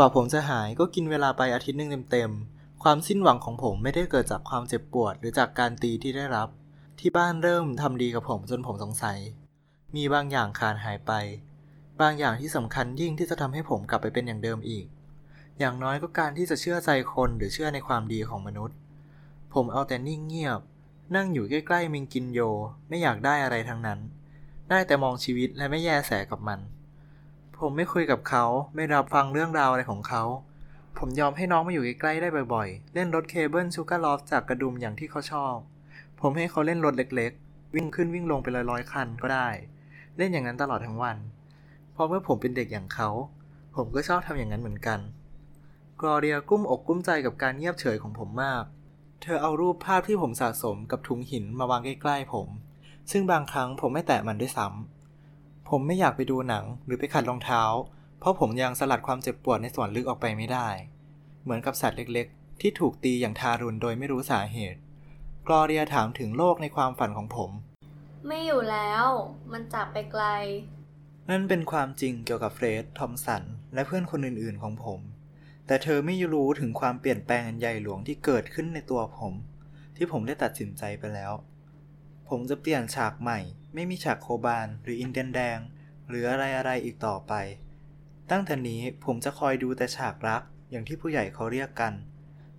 กว่าผมจะหายก็กินเวลาไปอาทิตย์หนึ่งเต็มๆ ความสิ้นหวังของผมไม่ได้เกิดจากความเจ็บปวดหรือจากการตีที่ได้รับ ที่บ้านเริ่มทำดีกับผมจนผมสงสัย มีบางอย่างขาดหายไป บางอย่างที่สำคัญยิ่งที่จะทำให้ผมกลับไปเป็นอย่างเดิมอีก อย่างน้อยก็การที่จะเชื่อใจคนหรือเชื่อในความดีของมนุษย์ ผมเอาแต่นิ่งเงียบ นั่งอยู่ใกล้ๆมิงกินโย ไม่อยากได้อะไรทั้งนั้น ได้แต่มองชีวิตและไม่แยแสกับมัน ผมไม่คุยกับเขาไม่รับฟังเรื่องราวอะไรของเขา ผมยอมให้น้องมาอยู่ใกล้ๆได้บ่อยๆ เล่นรถเคเบิล Sugarloaf จากกระดุมอย่างที่เขาชอบ ผมให้เขาเล่นรถเล็กๆ วิ่งขึ้นวิ่งลงไปร้อยๆคันก็ได้ เล่นอย่างนั้นตลอดทั้งวันเพราะเมื่อผมเป็นเด็กอย่างเขา ผมก็ชอบทำอย่างนั้นเหมือนกันกลอเรียกุ้มอกกุ้มใจกับการเงียบเฉยของผมมาก เธอเอารูปภาพที่ผมสะสมกับถุงหินมาวางใกล้ๆผม ซึ่งบางครั้งผมไม่แตะมันด้วยซ้ำ ผมไม่อยากไปดูหนังหรือไปขัดรองเท้า เพราะผมยังสลัดความเจ็บปวดในส่วนลึกออกไปไม่ได้ เหมือนกับสัตว์เล็กๆ ที่ถูกตีอย่างทารุณโดยไม่รู้สาเหตุกรอเดียถามถึงโลกในความฝันของผม ไม่อยู่แล้ว มันจากไปไกล นั่นเป็นความจริงเกี่ยวกับเฟรดทอมสัน และเพื่อนคนอื่นๆของผม แต่เธอไม่รู้ถึงความเปลี่ยนแปลงอันใหญ่หลวงที่เกิดขึ้นในตัวผม ที่ผมได้ตัดสินใจไปแล้ว ผมจะเปลี่ยนฉากใหม่ ไม่มีฉากโคบานหรืออินเดียนแดง หรืออะไรอะไรอีกต่อไป ตั้งแต่นี้ผมจะคอยดูแต่ฉากรักอย่างที่ผู้ใหญ่เขาเรียกกัน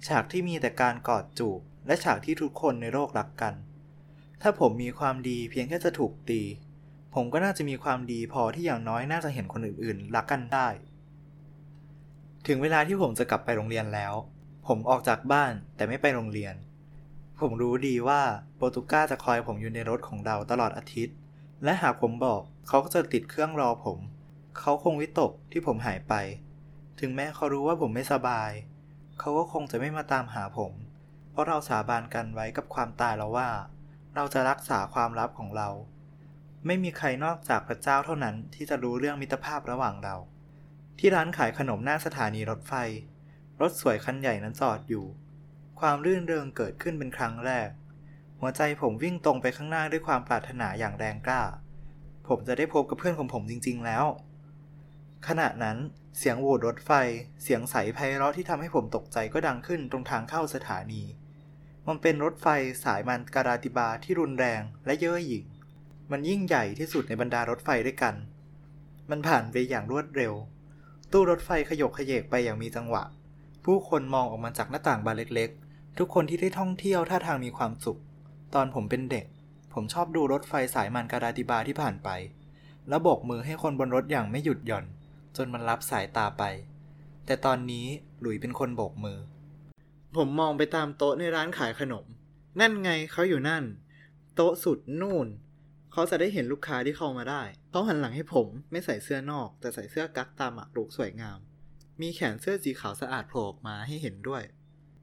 ฉากที่มีแต่การกอดจูบ และฉากที่ทุกคนในโลกรักกัน ถ้าผมมีความดีเพียงแค่จะถูกตี ผมก็น่าจะมีความดีพอที่อย่างน้อยน่าจะเห็นคนอื่นๆ รักกันได้ ถึงเวลาที่ผมจะกลับไปโรงเรียนแล้ว ผมออกจากบ้านแต่ไม่ไปโรงเรียน ผมรู้ดีว่าโปรตุก้าจะคอยผมอยู่ในรถของเราตลอดอาทิตย์ และหากผมบอกเขาก็จะติดเครื่องรอผม เขาคงวิตกที่ผมหายไป ถึงแม้เขารู้ว่าผมไม่สบาย เขาก็คงจะไม่มาตามหาผม เพราะเราสาบานกันไว้กับความตายแล้วว่า เราจะรักษาความลับของเรา ไม่มีใครนอกจากพระเจ้าเท่านั้นที่จะรู้เรื่องมิตรภาพระหว่างเรา ที่ร้านขายขนมหน้าสถานีรถไฟ รถสวยคันใหญ่นั้นจอดอยู่ ความรื่นเริงเกิดขึ้นเป็นครั้งแรก หัวใจผมวิ่งตรงไปข้างหน้าด้วยความปรารถนาอย่างแรงกล้า ผมจะได้พบกับเพื่อนของผมจริง ๆ แล้ว ขณะนั้นเสียงโหวดรถไฟ เสียงใสไพเราะที่ทำให้ผมตกใจก็ดังขึ้นตรงทางเข้าสถานี มันเป็นรถไฟสายมันการาติบาที่รุนแรงและเย่อหยิ่ง มันยิ่งใหญ่ที่สุดในบรรดารถไฟด้วยกัน มันผ่านไปอย่างรวดเร็ว ตู้รถไฟขยกขยเกไปอย่างมีจังหวะ ผู้คนมองออกมาจากหน้าต่างบานเล็ก ทุกคนที่ได้ท่องเที่ยวท่าทางมีความสุข ตอนผมเป็นเด็ก ผมชอบดูรถไฟสายมันการาติบาที่ผ่านไป แล้วโบกมือให้คนบนรถอย่างไม่หยุดหย่อน จนมันรับสายตาไป แต่ตอนนี้หลุยเป็นคนโบกมือ ผมมองไปตามโต๊ะในร้านขายขนม นั่นไงเขาอยู่นั่น โต๊ะสุดนู่น เขาจะได้เห็นลูกค้าที่เข้ามาได้เขาหันหลังให้ผมไม่ใส่เสื้อนอก แต่ใส่เสื้อกั๊กตามหมากรุกสวยงาม มีแขนเสื้อสีขาวสะอาดโผล่ออกมาให้เห็นด้วย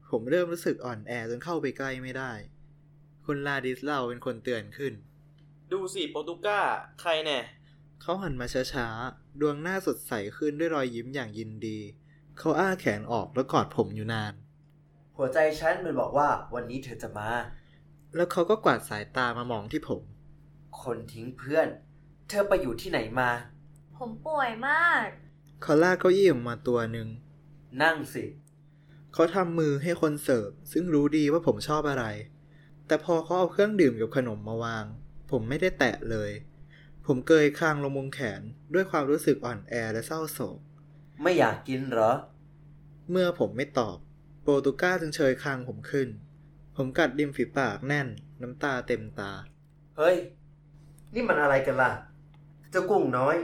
ผมเริ่มรู้สึกอ่อนแอจนเข้าไปใกล้ไม่ได้ คุณลาดิสเล่าเป็นคนเตือนขึ้น ดูสิโปรตุก้า ใครแน่เขาหันมาช้าๆ ดวงหน้าสดใสขึ้นด้วยรอยยิ้มอย่างยินดี เขาอ้าแขนออกแล้วกอดผมอยู่นาน หัวใจฉันมันบอกว่าวันนี้เธอจะมา แล้วเขาก็กวาดสายตามามองที่ผม คนทิ้งเพื่อน เธอไปอยู่ที่ไหนมา ผมป่วยมาก เขาลากเก้าอี้ออกมาตัวหนึ่ง นั่งสิ เขาทำมือให้คนเสิร์ฟซึ่งรู้ดีว่าผมชอบอะไร แต่พอเขาเอาเครื่องดื่มกับขนมมาวาง ผมไม่ได้แตะเลย ผมเกยคางลงมุมแขนด้วยความรู้สึกอ่อนแอและเศร้าโศก ไม่อยากกินเหรอ เมื่อผมไม่ตอบ โปรตุก้าจึงเชยคางผมขึ้น ผมกัดริมฝีปากแน่น น้ำตาเต็มตา เฮ้ย นี่มันอะไรกันล่ะ เจ้ากุ้งน้อย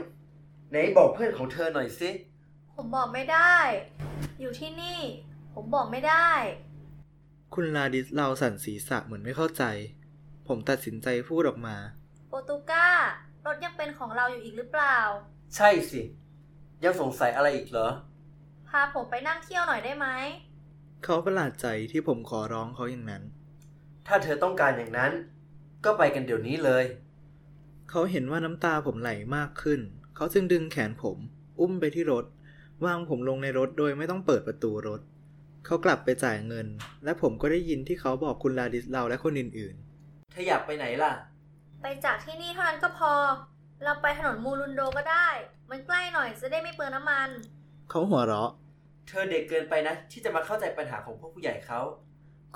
ไหนบอกเพื่อนของเธอหน่อยสิ ผมบอกไม่ได้ อยู่ที่นี่ ผมบอกไม่ได้ คุณลาดิสเราสั่นศีรษะเหมือนไม่เข้าใจ ผมตัดสินใจพูดออกมา โปรตุก้ารถยังเป็นของเราอยู่อีกหรือเปล่า ใช่สิ ยังสงสัยอะไรอีกเหรอ พาผมไปนั่งเที่ยวหน่อยได้ไหม เขาประหลาดใจที่ผมขอร้องเขาอย่างนั้น ถ้าเธอต้องการอย่างนั้น ก็ไปกันเดี๋ยวนี้เลย เขาเห็นว่าน้ำตาผมไหลมากขึ้น เขาจึงดึงแขนผม อุ้มไปที่รถ วางผมลงในรถโดยไม่ต้องเปิดประตูรถ เขากลับไปจ่ายเงิน และผมก็ได้ยินที่เขาบอกคุณลาดิสเราและคนอื่นเธออยากไปไหนล่ะ ไปจากที่นี่เท่านั้นก็พอ เราไปถนนมูรุนโดก็ได้ มันใกล้หน่อยจะได้ไม่เปลืองน้ำมันๆเขาหัวเราะ เธอเด็กเกินไปนะ ที่จะมาเข้าใจปัญหาของพวกผู้ใหญ่เขา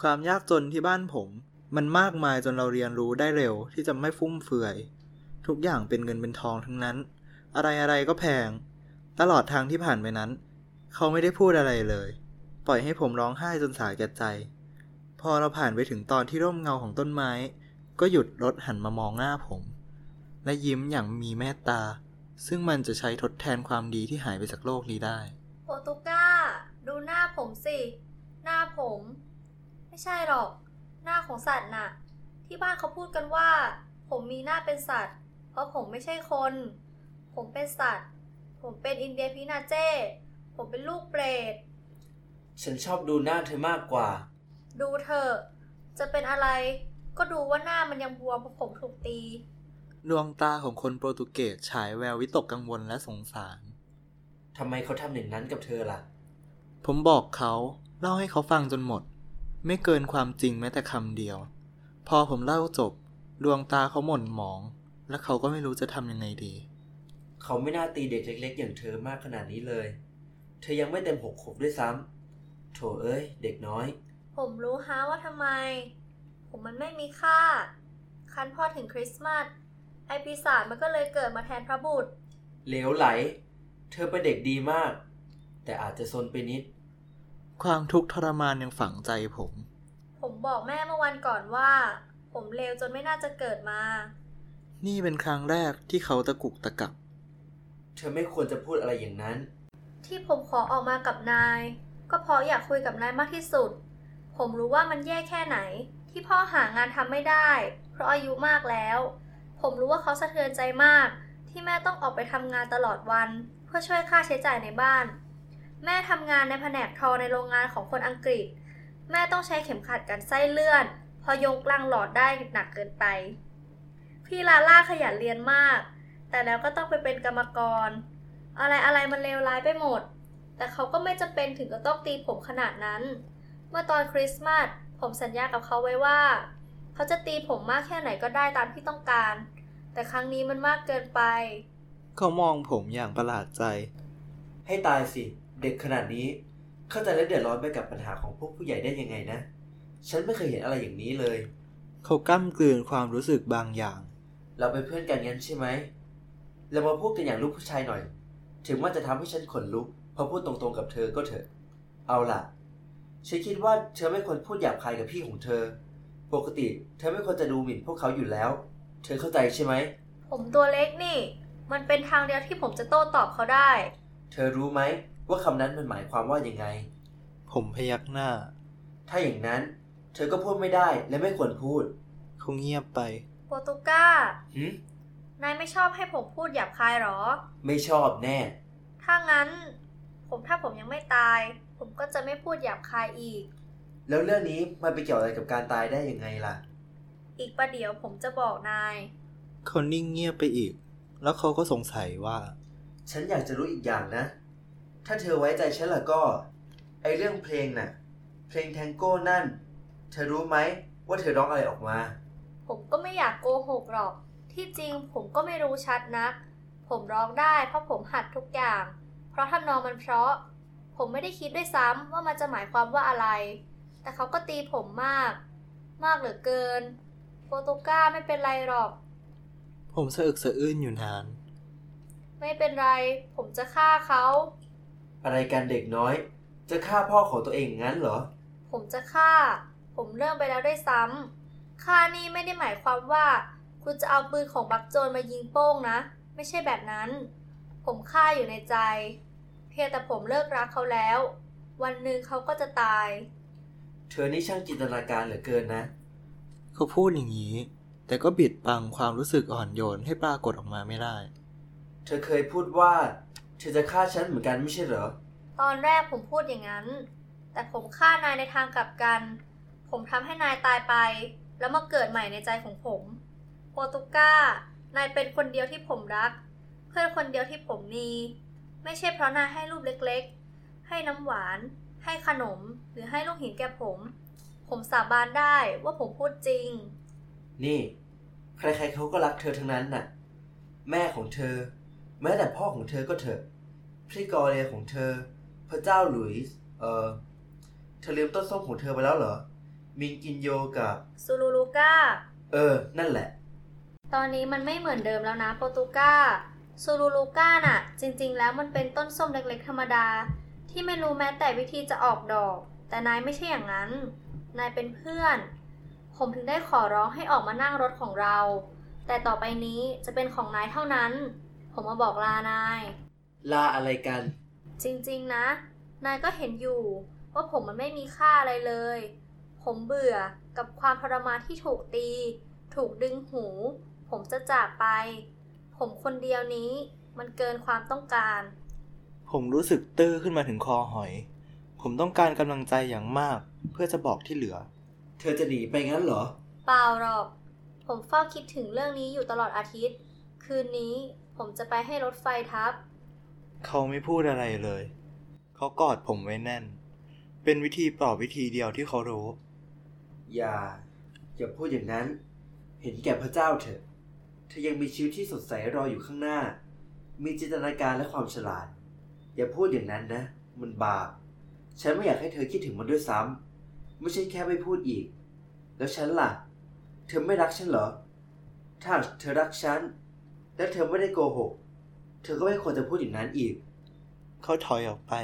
ความยากจนที่บ้านผม มันมากมายจนเราเรียนรู้ได้เร็วที่จะไม่ฟุ่มเฟือย ทุกอย่างเป็นเงินเป็นทองทั้งนั้น อะไรอะไรก็แพง ตลอดทางที่ผ่านไปนั้น เขาไม่ได้พูดอะไรเลย ปล่อยให้ผมร้องไห้จนสาแก่ใจ พอเราผ่านไปถึงตอนที่ร่มเงาของต้นไม้ ก็หยุดรถหันมามองหน้าผม และยิ้มอย่างมีเมตตา ซึ่งมันจะใช้ทดแทนความดีที่หายไปจากโลกนี้ได้โปตุก้า ดูหน้าผมสิ หน้าผม ไม่ใช่หรอก หน้าของสัตว์น่ะ ที่บ้านเขาพูดกันว่า ผมมีหน้าเป็นสัตว์ เพราะผมไม่ใช่คน ผมเป็นสัตว์ ผมเป็นอินเดียพินาเจ ผมเป็นลูกเปรต ฉันชอบดูหน้าเธอมากกว่า ดูเถอะจะเป็นอะไร ก็ดูว่าหน้ามันยังบวมเพราะผมถูกตี ดวงตาของคนโปรตุเกสฉายแวววิตกกังวลและสงสาร ทำไมเขาทำอย่างนั้นกับเธอล่ะ ผมบอกเขาเล่าให้เขาฟังจนหมด ไม่เกินความจริงแม้แต่คำเดียว พอผมเล่าจบ ดวงตาเขาหม่นหมอง และเขาก็ไม่รู้จะทำยังไงดี เขาไม่น่าตีเด็กเล็ก ๆ อย่างเธอมากขนาดนี้เลย เธอยังไม่เต็มหกขวบด้วยซ้ำ โถเอ้ย เด็กน้อย ผมรู้ฮะว่าทำไม ผมมันไม่มีค่า คันพอถึงคริสต์มาสไอปีศาจมันก็เลยเกิดมาแทนพระบุตร เหลวไหล เธอเป็นเด็กดีมาก แต่อาจจะซนไปนิด ความทุกข์ทรมานยังฝังใจผม ผมบอกแม่เมื่อวันก่อนว่า ผมเลวจนไม่น่าจะเกิดมา นี่เป็นครั้งแรกที่เขาตะกุกตะกัก เธอไม่ควรจะพูดอะไรอย่างนั้น ที่ผมขอออกมากับนาย ก็เพราะอยากคุยกับนายมากที่สุด ผมรู้ว่ามันแย่แค่ไหน ที่พ่อหางานทำไม่ได้ เพราะอายุมากแล้ว ผมรู้ว่าเขาสะเทือนใจมาก ที่แม่ต้องออกไปทำงานตลอดวัน เพื่อช่วยค่าใช้จ่ายในบ้าน แม่ทำงานในแผนกทอในโรงงานของคนอังกฤษ แม่ต้องใช้เข็มขัดกันไส้เลื่อน พอยงกลางหลอดได้หนักเกินไป พี่ลาล่าขยันเรียนมาก แต่แล้วก็ต้องไปเป็นกรรมกร อะไรอะไรมันเลวร้ายไปหมด แต่เขาก็ไม่จำเป็นถึงกับต้องตีผมขนาดนั้น เมื่อตอนคริสต์มาสผมสัญญากับเขาไว้ว่า เขาจะตีผมมากแค่ไหนก็ได้ตามที่ต้องการ แต่ครั้งนี้มันมากเกินไป เขามองผมอย่างประหลาดใจ ให้ตายสิ เด็กขนาดนี้ เข้าใจและเดือดร้อนไปกับปัญหาของพวกผู้ใหญ่ได้ยังไงนะ ฉันไม่เคยเห็นอะไรอย่างนี้เลย เขาก้ำกลืนความรู้สึกบางอย่าง เราเป็นเพื่อนกันงั้นใช่ไหมเรามาพูดกันอย่างลูกผู้ชายหน่อย ถึงมันจะทำให้ฉันขนลุก พอพูดตรงๆกับเธอก็เถอะ เอาล่ะ ฉันคิดว่าเธอไม่ควรพูดหยาบคายกับพี่ของเธอ ปกติเธอไม่ควรจะดูหมิ่นพวกเขาอยู่แล้ว เธอเข้าใจใช่ไหม ผมตัวเล็กนี่ มันเป็นทางเดียวที่ผมจะโต้ตอบเขาได้ เธอรู้ไหมว่าคำนั้นมันหมายความว่ายังไง ผมพยักหน้า ถ้าอย่างนั้น เธอก็พูดไม่ได้และไม่ควรพูด เขาเงียบไป โปรตุก้า หืมนายไม่ชอบให้ผมพูดหยาบคายหรอ ไม่ชอบแน่ ถ้างั้น ผมถ้าผมยังไม่ตาย ผมก็จะไม่พูดหยาบคายอีก แล้วเรื่องนี้มันไปเกี่ยวอะไรกับการตายได้ยังไงล่ะ อีกประเดี๋ยวผมจะบอกนายเขานิ่งเงียบไปอีก แล้วเขาก็สงสัยว่า ฉันอยากจะรู้อีกอย่างนะ ถ้าเธอไว้ใจฉันล่ะก็ ไอเรื่องเพลงน่ะ เพลงแทงโก้นั่น เธอรู้ไหมว่าเธอร้องอะไรออกมา ผมก็ไม่อยากโกหกหรอก ที่จริงผมก็ไม่รู้ชัดนัก ผมร้องได้เพราะผมหัดทุกอย่างเพ ราะทำนองมันเพราะ ผมไม่ได้คิดด้วยซ้ำว่ามันจะหมายความว่าอะไร แต่เขาก็ตีผมมาก มากเหลือเกิน โปรตุก้าไม่เป็นไรหรอก ผมสะอึกสะอื้นอยู่นาน ไม่เป็นไร ผมจะฆ่าเขา อะไรกันเด็กน้อย จะฆ่าพ่อของตัวเองงั้นเหรอ ผมจะฆ่า ผมเริ่มไปแล้วได้วยซ้ำฆ่านี่ไม่ได้หมายความว่า คุณจะเอาปืนของบักโจรมายิงโป้งนะ ไม่ใช่แบบนั้น ผมฆ่าอยู่ในใจเพียงแต่ผมเลิกรักเขาแล้ว วันหนึ่งเขาก็จะตาย เธอนี่ช่างจินตนาการเหลือเกินนะ เขาพูดอย่างนี้ แต่ก็บิดบังความรู้สึกอ่อนโยนให้ปรากฏออกมาไม่ได้ เธอเคยพูดว่า เธอจะฆ่าฉันเหมือนกันไม่ใช่เหรอ ตอนแรกผมพูดอย่างนั้น แต่ผมฆ่านายในทางกลับกัน ผมทำให้นายตายไป แล้วมาเกิดใหม่ในใจของผม โปรตุก้านายเป็นคนเดียวที่ผมรัก เพื่อนคนเดียวที่ผมมี ไม่ใช่เพราะนายให้รูปเล็กๆ ให้น้ำหวาน ให้ขนม หรือให้ลูกหินแก่ผม ผมสาบานได้ว่าผมพูดจริง นี่ ใครๆเขาก็รักเธอทั้งนั้นน่ะ แม่ของเธอ แม้แต่พ่อของเธอก็เถอะพี่กอเรียของเธอ พระเจ้าหลุยส์เออเธอลืมต้นส้มของเธอไปแล้วเหรอ มิงกินโยกับซูลูลูก้า เออ นั่นแหละ ตอนนี้มันไม่เหมือนเดิมแล้วนะโปรตุก้า ซูลูลูก้าน่ะ จริงๆ แล้วมันเป็นต้นส้มเล็กๆ ธรรมดา ที่ไม่รู้แม้แต่วิธีจะออกดอก แต่นายไม่ใช่อย่างนั้น นายเป็นเพื่อน ผมถึงได้ขอร้องให้ออกมานั่งรถของเรา แต่ต่อไปนี้จะเป็นของนายเท่านั้น ผมมาบอกลานาย ลาอะไรกัน จริงๆนะ นายก็เห็นอยู่ว่าผมมันไม่มีค่าอะไรเลย ผมเบื่อกับความทรมานที่ถูกตี ถูกดึงหู ผมจะจากไป ผมคนเดียวนี้มันเกินความต้องการ ผมรู้สึกตื้อขึ้นมาถึงคอหอย ผมต้องการกำลังใจอย่างมาก เพื่อจะบอกที่เหลือ เธอจะหนีไปงั้นเหรอ เปล่าหรอก ผมเฝ้าคิดถึงเรื่องนี้อยู่ตลอดอาทิตย์ คืนนี้ผมจะไปให้รถไฟทับ เขาไม่พูดอะไรเลย เขากอดผมไว้แน่น เป็นวิธีปลอบวิธีเดียวที่เขารู้ อย่า อย่าพูดอย่างนั้น เห็นแก่พระเจ้าเถอะ เธอยังมีชีวิตที่สดใสรออยู่ข้างหน้า มีจินตนาการและความฉลาด อย่าพูดอย่างนั้นนะ มันบาป ฉันไม่อยากให้เธอคิดถึงมันด้วยซ้ำไม่ใช่แค่ไม่พูดอีก แล้วฉันล่ะ เธอไม่รักฉันเหรอ ถ้าเธอรักฉัน และเธอไม่ได้โกหก เธอก็ไม่ควรจะพูดอย่างนั้นอีก เขาถอยออกไป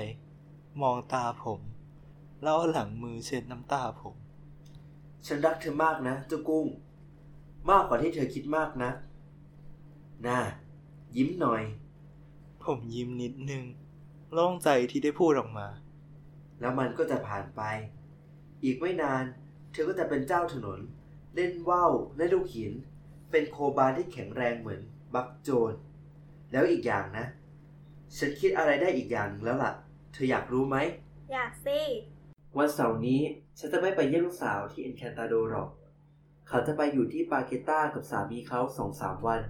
มองตาผม แล้วเอาหลังมือเช็ดน้ำตาผม ฉันรักเธอมากนะเจ้ากุ้ง มากกว่าที่เธอคิดมากนะ น่ายิ้มหน่อย ผมยิ้มนิดนึง โล่งใจที่ได้พูดออกมา แล้วมันก็จะผ่านไป อีกไม่นาน เธอก็จะเป็นเจ้าถนน เล่นว่าวและลูกหิน เป็นโคบาที่แข็งแรงเหมือน บักโจน แล้วอีกอย่างนะ ฉันคิดอะไรได้อีกอย่างหนึ่งแล้วล่ะ เธออยากรู้ไหม อยากสิ วันเสาร์นี้ฉันจะไม่ไปเยี่ยมลูกสาวที่เอ็นแคนตาโดหรอก เขาจะไปอยู่ที่ปาเกต้ากับสามีเขาสองสามวัน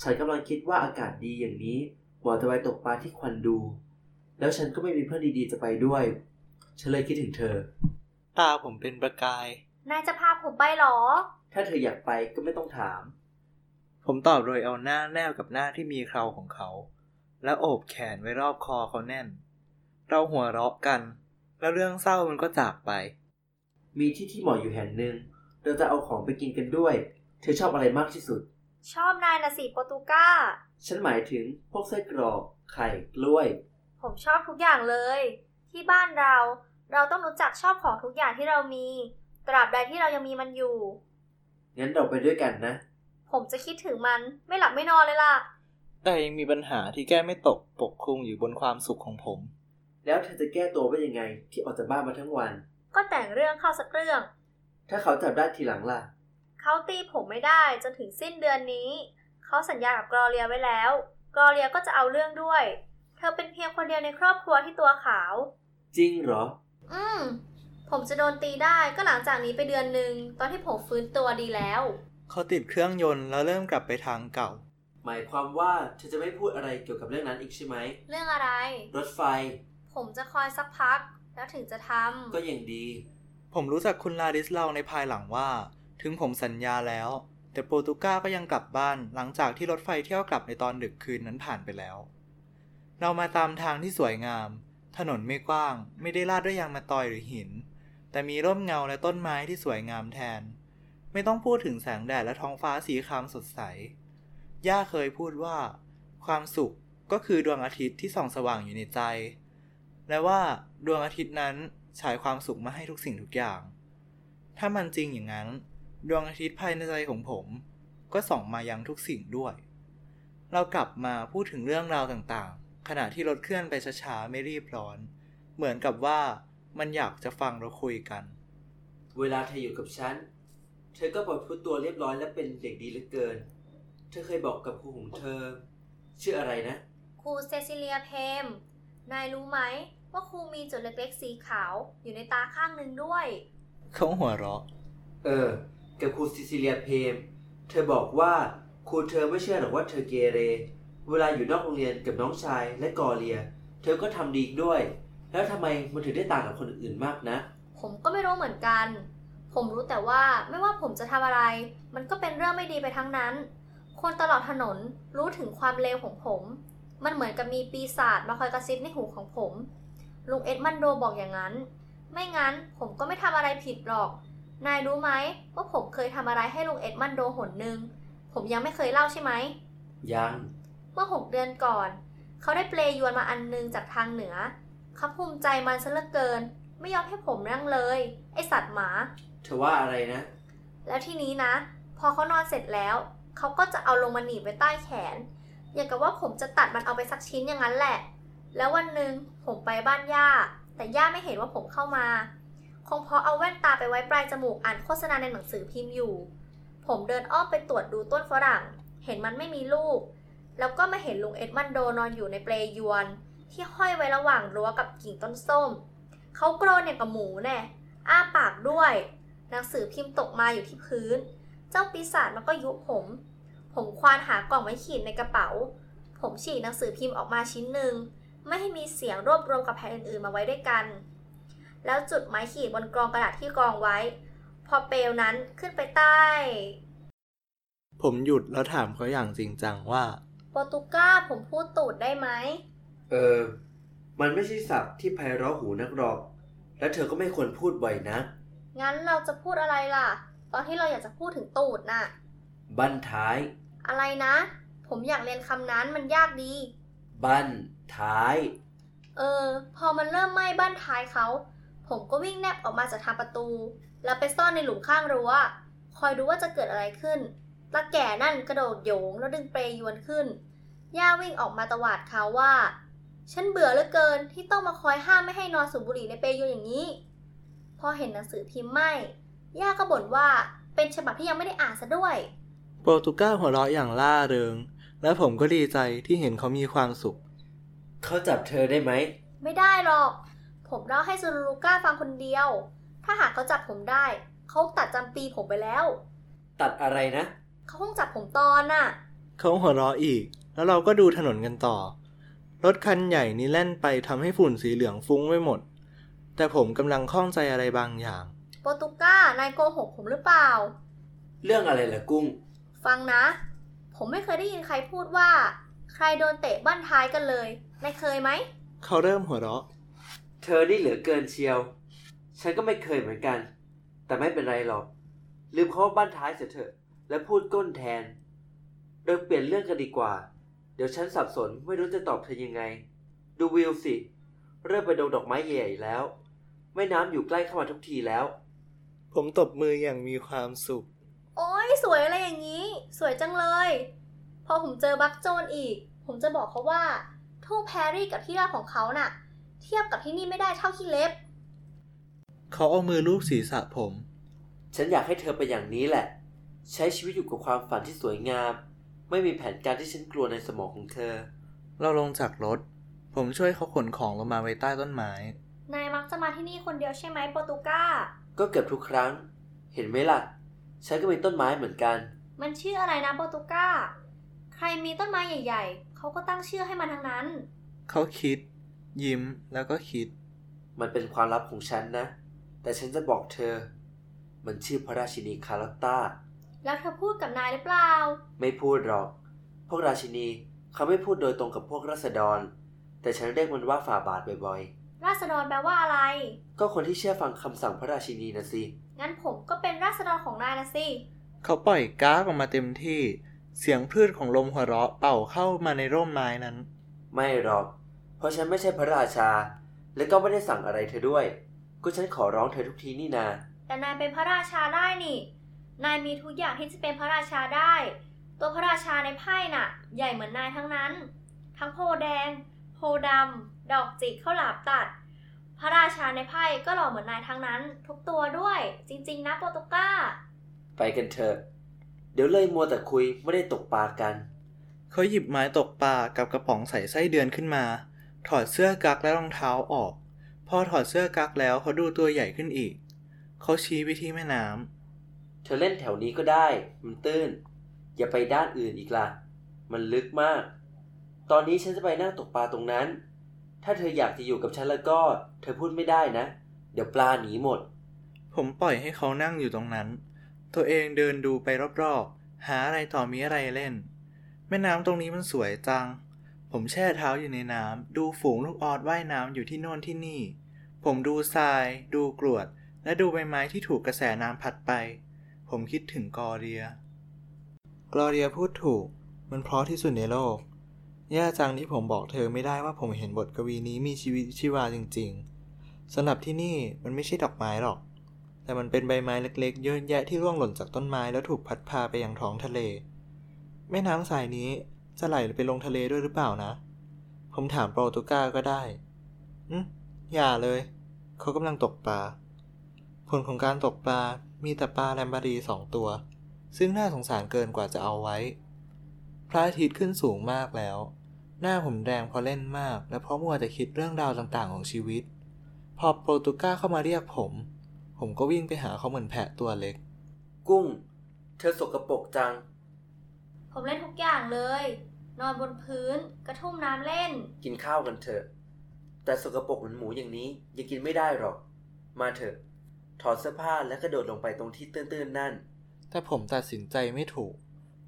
ฉันกำลังคิดว่าอากาศดีอย่างนี้หวังจะไปตกปลาที่ควันดู แล้วฉันก็ไม่มีเพื่อนดีๆจะไปด้วย ฉันเลยคิดถึงเธอ ตาผมเป็นประกาย นายจะพาผมไปเหรอ ถ้าเธออยากไปก็ไม่ต้องถาม ผมตอบโดยเอาหน้าแนบกับหน้าที่มีเคราของเขา แล้วโอบแขนไว้รอบคอเขาแน่น เราหัวเราะกัน แล้วเรื่องเศร้ามันก็จากไป มีที่ที่เหมาะอยู่แห่งหนึ่งเราจะเอาของไปกินกันด้วย เธอชอบอะไรมากที่สุด ชอบนายนะสิโปรตุก้า ฉันหมายถึงพวกไส้กรอก ไข่กล้วย ผมชอบทุกอย่างเลย ที่บ้านเรา เราต้องรู้จักชอบของทุกอย่างที่เรามี ตราบใดที่เรายังมีมันอยู่ งั้นเราไปด้วยกันนะ ผมจะคิดถึงมันไม่หลับไม่นอนเลยล่ะ แต่ยังมีปัญหาที่แก้ไม่ตกปกคลุมอยู่บนความสุขของผม แล้วเธอจะแก้ตัวว่ายังไงที่ออกจากบ้านมาทั้งวัน ก็แต่งเรื่องเข้าสักเรื่อง ถ้าเขาจับได้ทีหลังล่ะ เขาตีผมไม่ได้จนถึงสิ้นเดือนนี้ เขาสัญญากับกรอเรียไว้แล้ว กรอเรียก็จะเอาเรื่องด้วย เธอเป็นเพียงคนเดียวในครอบครัวที่ตัวขาว จริงเหรอ อืม ผมจะโดนตีได้ก็หลังจากนี้ไปเดือนหนึ่งตอนที่ผมฟื้นตัวดีแล้ว เขาติดเครื่องยนต์แล้วเริ่มกลับไปทางเก่า หมายความว่าเธอจะไม่พูดอะไรเกี่ยวกับเรื่องนั้นอีกใช่ไหม เรื่องอะไร รถไฟ ผมจะคอยสักพัก แล้วถึงจะทก็ยังดี ผมรู้จักคุณลาดิสเล่าในภายหลังว่า ถึงผมสัญญาแล้ว แต่โปรตุก้าก็ยังกลับบ้านหลังจากที่รถไฟเที่ยวกลับในตอนดึกคืนนั้นผ่านไปแล้ว เรามาตามทางที่สวยงาม ถนนไม่กว้าง ไม่ได้ลาดด้วยยางมะตอยหรือหิน แต่มีร่มเงาและต้นไม้ที่สวยงามแทน ไม่ต้องพูดถึงแสงแดดและท้องฟ้าสีครามสดใส ย่าเคยพูดว่า ความสุขก็คือดวงอาทิตย์ที่ส่องสว่างอยู่ในใจ และว่าดวงอาทิตย์นั้นฉายความสุขมาให้ทุกสิ่งทุกอย่าง ถ้ามันจริงอย่างนั้น ดวงอาทิตย์ภายในใจของผม ก็ส่องมายังทุกสิ่งด้วย เรากลับมาพูดถึงเรื่องราวต่างๆ ขณะที่รถเคลื่อนไปช้าๆ ไม่รีบร้อน เหมือนกับว่ามันอยากจะฟังเราคุยกัน เวลาเธออยู่กับฉัน เธอก็ประพฤติตัวเรียบร้อยและเป็นเด็กดีเหลือเกิน เธอเคยบอกกับครูของเธอ ชื่ออะไรนะำครูเซซิเลียเพม นายรู้ไหมว่าครูมีจุดเล็กๆสีขาวอยู่ในตาข้างหนึ่งด้วย เขาหัวเราะ เออ กับครูซิซิเลียเพม เธอบอกว่าครูเธอไม่เชื่อหรอกว่าเธอเกเร เวลาอยู่นอกโรงเรียนกับน้องชายและกอเลีย เธอก็ทำดีด้วย แล้วทำไมมันถึงได้ต่างกับคนอื่นๆมากนะ ผมก็ไม่รู้เหมือนกัน ผมรู้แต่ว่าไม่ว่าผมจะทำอะไร มันก็เป็นเรื่องไม่ดีไปทั้งนั้น คนตลอดถนนรู้ถึงความเลวของผม มันเหมือนกับมีปีศาจมาคอยกระซิบในหูของผม ลุงเอ็ดมันโดบอกอย่างนั้น ไม่งั้นผมก็ไม่ทำอะไรผิดหรอก นายรู้ไหมว่าผมเคยทำอะไรให้ลุงเอ็ดมันโดหนหนึ่งผมยังไม่เคยเล่าใช่ไหม ยัง เมื่อหกเดือนก่อน เขาได้เปลยวนมาอันนึงจากทางเหนือ เขาภูมิใจมันซะเหลือเกิน ไม่ยอมให้ผมนั่งเลย ไอสัตว์หมา เธอว่าอะไรนะ แล้วทีนี้นะ พอเขานอนเสร็จแล้ว เขาก็จะเอาลงมาหนีบไว้ใต้แขน อย่างกับว่าผมจะตัดมันเอาไปสักชิ้นอย่างนั้นแหละ แล้ววันหนึ่งผมไปบ้านย่า แต่ย่าไม่เห็นว่าผมเข้ามา คงเพราะเอาแว่นตาไปไว้ปลายจมูกอ่านโฆษณาในหนังสือพิมพ์อยู่ ผมเดินอ้อมไปตรวจดูต้นฝรั่ง เห็นมันไม่มีลูก แล้วก็มาเห็นลุงเอ็ดมันโดนอนอยู่ในเปลยวน ที่ห้อยไว้ระหว่างรั้วกับกิ่งต้นส้ม เขาโกรนอย่างกับหมูแน่อ้าปากด้วย หนังสือพิมพ์ตกมาอยู่ที่พื้น เจ้าปีศาจมันก็ยุบผม ผมควานหากล่องไม้ขีดในกระเป๋า ผมฉีกหนังสือพิมพ์ออกมาชิ้นหนึ่งไม่ให้มีเสียงรวบรวมกับแผ่นอื่นๆมาไว้ด้วยกัน แล้วจุดไม้ขีดบนกรองกระดาษที่กองไว้ พอเปลวนั้นขึ้นไปใต้ ผมหยุดแล้วถามเขาอย่างจริงจังว่าโปรตุก้าผมพูดตูดได้ไหม เออ มันไม่ใช่ศัพท์ที่ไพเราะหูนักหรอก และเธอก็ไม่ควรพูดบ่อยนักงั้นเราจะพูดอะไรล่ะ ตอนที่เราอยากจะพูดถึงตูดน่ะ บั้นท้าย อะไรนะ ผมอยากเรียนคำนั้นมันยากดี บั้นท้าย เออ พอมันเริ่มไหม้บ้านท้ายเขา ผมก็วิ่งแนบออกมาจากทางประตู แล้วไปซ่อนในหลุมข้างรั้ว คอยดูว่าจะเกิดอะไรขึ้นตาแก่นั่นกระโดดโยงแล้วดึงเปรยวนขึ้น ย่าวิ่งออกมาตวาดเขาว่า ฉันเบื่อเหลือเกินที่ต้องมาคอยห้ามไม่ให้นอนสูบบุหรี่ในเปรยวนอย่างนี้ พอเห็นหนังสือพิมพ์ไหม้ย่าก็บ่นว่าเป็นฉบับที่ยังไม่ได้อ่านซะด้วย โปรตุเกสหัวเราะอย่างล่าเริง และผมก็ดีใจที่เห็นเขามีความสุข เขาจับเธอได้ไหม ไม่ได้หรอก ผมเล่าให้ซูรูลูก้าฟังคนเดียว ถ้าหากเขาจับผมได้ เขาตัดจำปีผมไปแล้ว ตัดอะไรนะ เขาคงจับผมตอนน่ะ เขาหัวเราะอีก แล้วเราก็ดูถนนกันต่อ รถคันใหญ่นี้แล่นไปทำให้ฝุ่นสีเหลืองฟุ้งไปหมด แต่ผมกำลังข้องใจอะไรบางอย่าง โปรตุก้า นายโกหกผมหรือเปล่า เรื่องอะไรล่ะกุ้ง ฟังนะ ผมไม่เคยได้ยินใครพูดว่า ใครโดนเตะบ้านท้ายกันเลย นายเคยไหม เขาเริ่มหัวเราะ เธอนี่เหลือเกินเชียว ฉันก็ไม่เคยเหมือนกัน แต่ไม่เป็นไรหรอก ลืมเขาว่าบ้านท้ายเสียเถอะ และพูดก้นแทน โดยเปลี่ยนเรื่องกันดีกว่า เดี๋ยวฉันสับสนไม่รู้จะตอบเธอยังไง ดูวิวสิ เริ่มไปดงดอกไม้ใหญ่ๆแล้ว แม่น้ำอยู่ใกล้เข้ามาทุกทีแล้ว ผมตบมืออย่างมีความสุข โอ้ยสวยอะไรอย่างนี้ สวยจังเลย พอผมเจอบักโจนอีก ผมจะบอกเขาว่า ทุ่งแพรรี่กับที่ราบของเขาน่ะ เทียบกับที่นี่ไม่ได้เท่าที่เล็บ เขาเอามือลูบศีรษะผม ฉันอยากให้เธอเป็นอย่างนี้แหละ ใช้ชีวิตอยู่กับความฝันที่สวยงาม ไม่มีแผนการที่ฉันกลัวในสมองของเธอ เราลงจากรถ ผมช่วยเขาขนของลงมาไว้ใต้ต้นไม้ นายมักจะมาที่นี่คนเดียวใช่ไหมโปรตุก้า ก็เกือบทุกครั้ง เห็นไหมล่ะ ฉันก็มีต้นไม้เหมือนกัน มันชื่ออะไรนะโปรตุก้า ใครมีต้นไม้ใหญ่ ๆ เขาก็ตั้งชื่อให้มันทั้งนั้น เขาคิด ยิ้มแล้วก็คิด มันเป็นความลับของฉันนะ แต่ฉันจะบอกเธอ มันชื่อพระราชินีคาร์ลอตตาแล้วเธอพูดกับนายหรือเปล่า ไม่พูดหรอก พวกราชินีเขาไม่พูดโดยตรงกับพวกราษฎร แต่ฉันเรียกมันว่าฝ่าบาทบ่อยราษฎรแปลว่าอะไรๆก็คนที่เชื่อฟังคำสั่งพระราชินีนะสิ งั้นผมก็เป็นราษฎรของนายนะสิ เขาปล่อยก๊ากออกมาเต็มที่ เสียงพืชของลมหัวเราะเป่าเข้ามาในร่มไม้นั้น ไม่หรอก เพราะฉันไม่ใช่พระราชา และก็ไม่ได้สั่งอะไรเธอด้วย ก็ฉันขอร้องเธอทุกทีนี่นา แต่นายเป็นพระราชาได้นี่ นายมีทุกอย่างที่จะเป็นพระราชาได้ ตัวพระราชาในไพ่น่ะ ใหญ่เหมือนนายทั้งนั้น ทั้งโพแดง โพดำดอกจิกข้าวหลามตัด พระราชาในไพ่ก็หล่อเหมือนนายทั้งนั้น ทุกตัวด้วย จริง ๆ นะโปรตุก้า ไปกันเถอะ เดี๋ยวเลยมัวแต่คุยไม่ได้ตกปลากัน เขาหยิบไม้ตกปลากับกระป๋องใส่ไส้เดือนขึ้นมา ถอดเสื้อกั๊กและรองเท้าออก พอถอดเสื้อกั๊กแล้วเขาดูตัวใหญ่ขึ้นอีก เขาชี้ไปที่แม่น้ำ เธอเล่นแถวนี้ก็ได้ มันตื้น อย่าไปด้านอื่นอีกล่ะ มันลึกมาก ตอนนี้ฉันจะไปนั่งตกปลาตรงนั้น ถ้าเธออยากจะอยู่กับฉันแล้วก็ เธอพูดไม่ได้นะ เดี๋ยวปลาหนีหมด ผมปล่อยให้เขานั่งอยู่ตรงนั้น ตัวเองเดินดูไปรอบๆ หาอะไรต่อมีอะไรเล่น แม่น้ำตรงนี้มันสวยจัง ผมแช่เท้าอยู่ในน้ำดูฝูงลูกออดว่ายน้ำอยู่ที่โน่นที่นี่ ผมดูทราย ดูกรวด และดูใบไม้ที่ถูกกระแสน้ำพัดไป ผมคิดถึงกอเรีย กอเรียพูดถูก มันเพราะที่สุดในโลกแย่จังที่ผมบอกเธอไม่ได้ว่าผมเห็นบทกวีนี้มีชีวิตชีวาจริง ๆสำหรับที่นี่มันไม่ใช่ดอกไม้หรอก แต่มันเป็นใบไม้เล็กๆ เยอะแยะที่ร่วงหล่นจากต้นไม้แล้วถูกพัดพาไปยังท้องทะเล แม่น้ำสายนี้ จะไหลไปลงทะเลด้วยหรือเปล่านะ ผมถามโปรตุก้าก็ได้อืมอย่าเลย เขากำลังตกปลา ผลของการตกปลา มีแต่ปลาแลมบารีสองตัว ซึ่งน่าสงสารเกินกว่าจะเอาไว้ พระอาทิตย์ขึ้นสูงมากแล้ว หน้าผมแดงเพราะเล่นมาก และเพราะมัวแต่คิดเรื่องราวต่างๆของชีวิต พอโปรตุก้าเข้ามาเรียกผม ผมก็วิ่งไปหาเขาเหมือนแพะตัวเล็ก กุ้ง เธอสกปรกจังผมเล่นทุกอย่างเลย นอนบนพื้น กระทุ่มน้ำเล่น กินข้าวกันเถอะ แต่สกปรกเหมือนหมูอย่างนี้ยังกินไม่ได้หรอก มาเถอะ ถอดเสื้อผ้าและกระโดดลงไปตรงที่ตื้นๆนั่น แต่ผมตัดสินใจไม่ถูก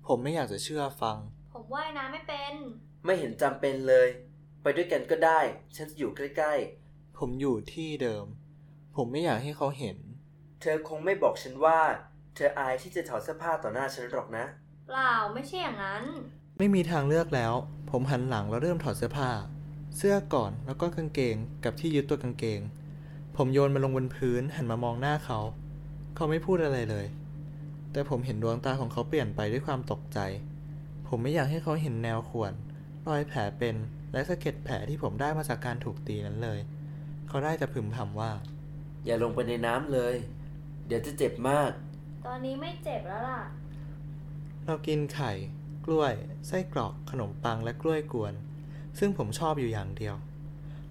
ผมไม่อยากจะเชื่อฟัง ผมว่ายน้ำไม่เป็น ไม่เห็นจำเป็นเลย ไปด้วยกันก็ได้ ฉันจะอยู่ใกล้ผมอยู่ที่เดิม ผมไม่อยากให้เขาเห็น ๆ เธอคงไม่บอกฉันว่า เธออายที่จะถอดเสื้อผ้าต่อหน้าฉันหรอกนะ เปล่าไม่ใช่อย่างนั้น ไม่มีทางเลือกแล้ว ผมหันหลังแล้วเริ่มถอดเสื้อผ้า เสื้อก่อนแล้วก็กางเกงกับที่ยึดตัวกางเกง ผมโยนมันลงบนพื้นหันมามองหน้าเขา เขาไม่พูดอะไรเลย แต่ผมเห็นดวงตาของเขาเปลี่ยนไปด้วยความตกใจ ผมไม่อยากให้เขาเห็นแนวข่วนรอยแผลเป็นและสะเก็ดแผลที่ผมได้มาจากการถูกตีนั้นเลย เขาได้แต่พึมพำว่า อย่าลงไปในน้ำเลย เดี๋ยวจะเจ็บมาก ตอนนี้ไม่เจ็บแล้วล่ะ เรากินไข่ กล้วย ไส้กรอก ขนมปังและกล้วยกวน ซึ่งผมชอบอยู่อย่างเดียว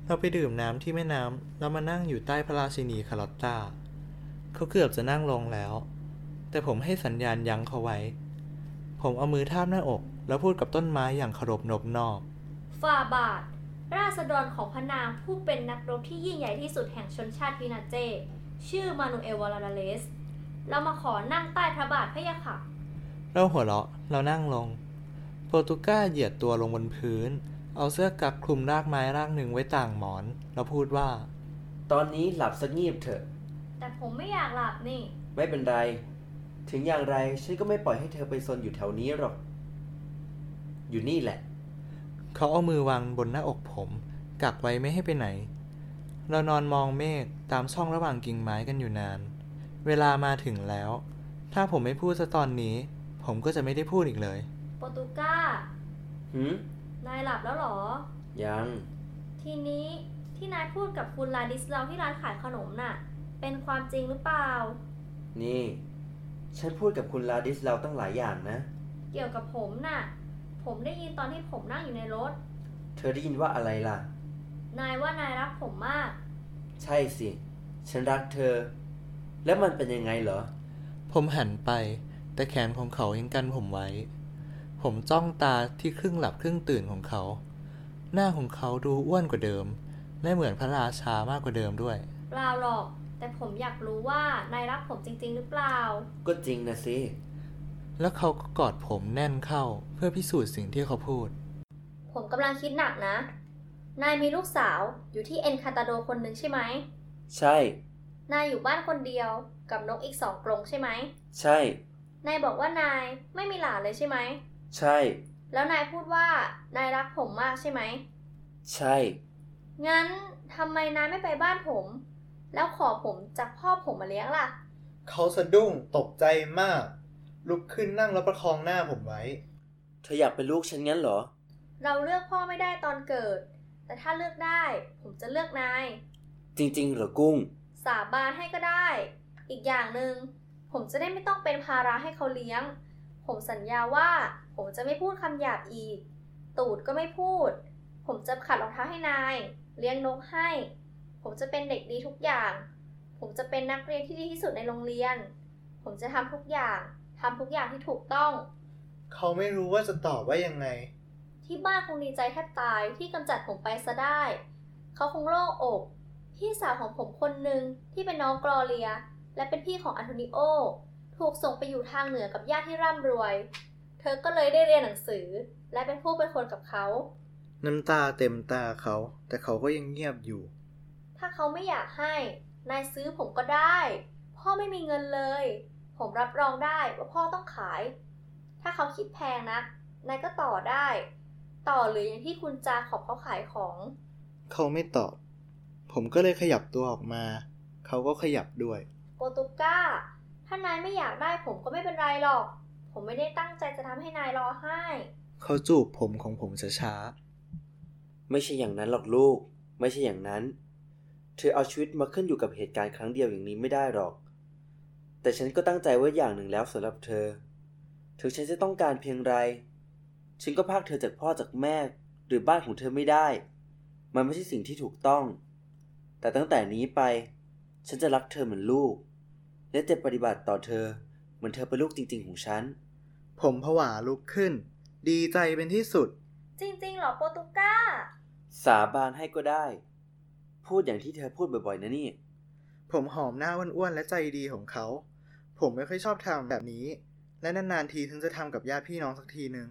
เราไปดื่มน้ำที่แม่น้ำแล้วมานั่งอยู่ใต้พระราชินีคาร์ลอตตาเขาเกือบจะนั่งลงแล้ว แต่ผมให้สัญญาณยั้งเขาไว้ ผมเอามือทาบหน้าอก แล้วพูดกับต้นไม้อย่างเคารพนบนอบฝ่าบาท ราษฎรของพระนางผู้เป็นนักรบที่ยิ่งใหญ่ที่สุดแห่งชนชาติพินาเจ ชื่อมานูเอลวาลาเลส เรามาขอนั่งใต้พระบาทพระยาค่ะ เราหัวเราะ เรานั่งลงโปรตุก้าเหยียดตัวลงบนพื้น เอาเสื้อกั๊กคลุมรากไม้รากหนึ่งไว้ต่างหมอน แล้วพูดว่า ตอนนี้หลับสักงีบเถอะ แต่ผมไม่อยากหลับนี่ ไม่เป็นไร ถึงอย่างไรฉันก็ไม่ปล่อยให้เธอไปซนอยู่แถวนี้หรอก อยู่นี่แหละ เขาเอามือวางบนหน้าอกผม กักไว้ไม่ให้ไปไหน เรานอนมองเมฆตามช่องระหว่างกิ่งไม้กันอยู่นาน เวลามาถึงแล้ว ถ้าผมไม่พูดซะตอนนี้ ผมก็จะไม่ได้พูดอีกเลยโปรตุก้าหืมนายหลับแล้วเหรอ ยัง ทีนี้ที่นายพูดกับคุณลาดิสเราที่ร้านขายขนมน่ะ เป็นความจริงหรือเปล่า นี่ ฉันพูดกับคุณลาดิสเราตั้งหลายอย่างนะ เกี่ยวกับผมน่ะ ผมได้ยินตอนที่ผมนั่งอยู่ในรถ เธอได้ยินว่าอะไรล่ะ นายว่านายรักผมมาก ใช่สิ ฉันรักเธอ แล้วมันเป็นยังไงเหรอ ผมหันไป แต่แขนของเขายังกันผมไว้ ผมจ้องตาที่ครึ่งหลับครึ่งตื่นของเขา หน้าของเขาดูอ้วนกว่าเดิม และเหมือนพระราชามากกว่าเดิมด้วยเปล่าหรอก แต่ผมอยากรู้ว่านายรักผมจริง ๆ หรือเปล่า ก็จริงนะสิ แล้วเขาก็กอดผมแน่นเข้าเพื่อพิสูจน์สิ่งที่เขาพูด ผมกำลังคิดหนักนะ นายมีลูกสาวอยู่ที่เอ็นคาตาโดคนหนึ่งใช่ไหม ใช่ นายอยู่บ้านคนเดียวกับนกอีกสองกรงใช่ไหม ใช่ นายบอกว่านายไม่มีหลานเลยใช่ไหม ใช่ แล้วนายพูดว่านายรักผมมากใช่ไหม ใช่ งั้นทำไมนายไม่ไปบ้านผม แล้วขอผมจากพ่อผมมาเลี้ยงล่ะ เขาสะดุ้งตกใจมาก ลุกขึ้นนั่งแล้วประคองหน้าผมไว้ เธออยากเป็นลูกฉันงั้นเหรอ เราเลือกพ่อไม่ได้ตอนเกิด แต่ถ้าเลือกได้ ผมจะเลือกนาย จริงๆเหรอกุ้ง สาบานให้ก็ได้ อีกอย่างหนึง่งผมจะได้ไม่ต้องเป็นภาระให้เขาเลี้ยง ผมสัญญาว่า ผมจะไม่พูดคำหยาบอีก ตูดก็ไม่พูด ผมจะขัดรองเท้าให้นาย เลี้ยงนกให้ ผมจะเป็นเด็กดีทุกอย่าง ผมจะเป็นนักเรียนที่ดีที่สุดในโรงเรียน ผมจะทำทุกอย่างทำทุกอย่างที่ถูกต้อง เขาไม่รู้ว่าจะตอบว่ายังไง ที่บ้านคงดีใจแทบตายที่กำจัดผมไปซะได้ เขาคงโล่งอก พี่สาวของผมคนหนึ่งที่เป็นน้องกรอเลีย และเป็นพี่ของอันโทนิโอ ถูกส่งไปอยู่ทางเหนือกับญาติที่ร่ำรวย เธอก็เลยได้เรียนหนังสือ และเป็นผู้เป็นคนกับเขา น้ำตาเต็มตาเขา แต่เขาก็ยังเงียบอยู่ ถ้าเขาไม่อยากให้ นายซื้อผมก็ได้ พ่อไม่มีเงินเลย ผมรับรองได้ว่าพ่อต้องขาย ถ้าเขาคิดแพงนะนายก็ต่อได้ ต่อหรืออย่างที่คุณจาขอบเขาขายของ เขาไม่ตอบ ผมก็เลยขยับตัวออกมา เขาก็ขยับด้วยโปรตุก้า ถ้านายไม่อยากได้ผมก็ไม่เป็นไรหรอก ผมไม่ได้ตั้งใจจะทำให้นายรอให้ เขาจูบผมของผมช้าไม่ใช่อย่างนั้นหรอกลูก ไม่ใช่อย่างนั้น เธอเอาชีวิตมาขึ้นอยู่กับเหตุการณ์ครั้งเดียวอย่างนี้ไม่ได้หรอก แต่ฉันก็ตั้งใจไว้อย่างหนึ่งแล้วสำหรับเธอ ถึงฉันจะต้องการเพียงไร ฉันก็พรากเธอจากพ่อจากแม่ หรือบ้านของเธอไม่ได้ มันไม่ใช่สิ่งที่ถูกต้อง แต่ตั้งแต่นี้ไป ฉันจะรักเธอเหมือนลูก และจะปฏิบัติต่อเธอเหมือนเธอเป็นลูกจริง ๆ ของฉันๆ ผมผวาลุกขึ้น ดีใจเป็นที่สุด จริงๆเหรอโปรตุก้า สาบานให้ก็ได้ พูดอย่างที่เธอพูดบ่อยๆนะนี่ ผมหอมหน้าอ้วนๆและใจดีของเขา ผมไม่ค่อยชอบทำแบบนี้ และนานๆทีถึงจะทำกับญาติพี่น้องสักทีหนึ่ง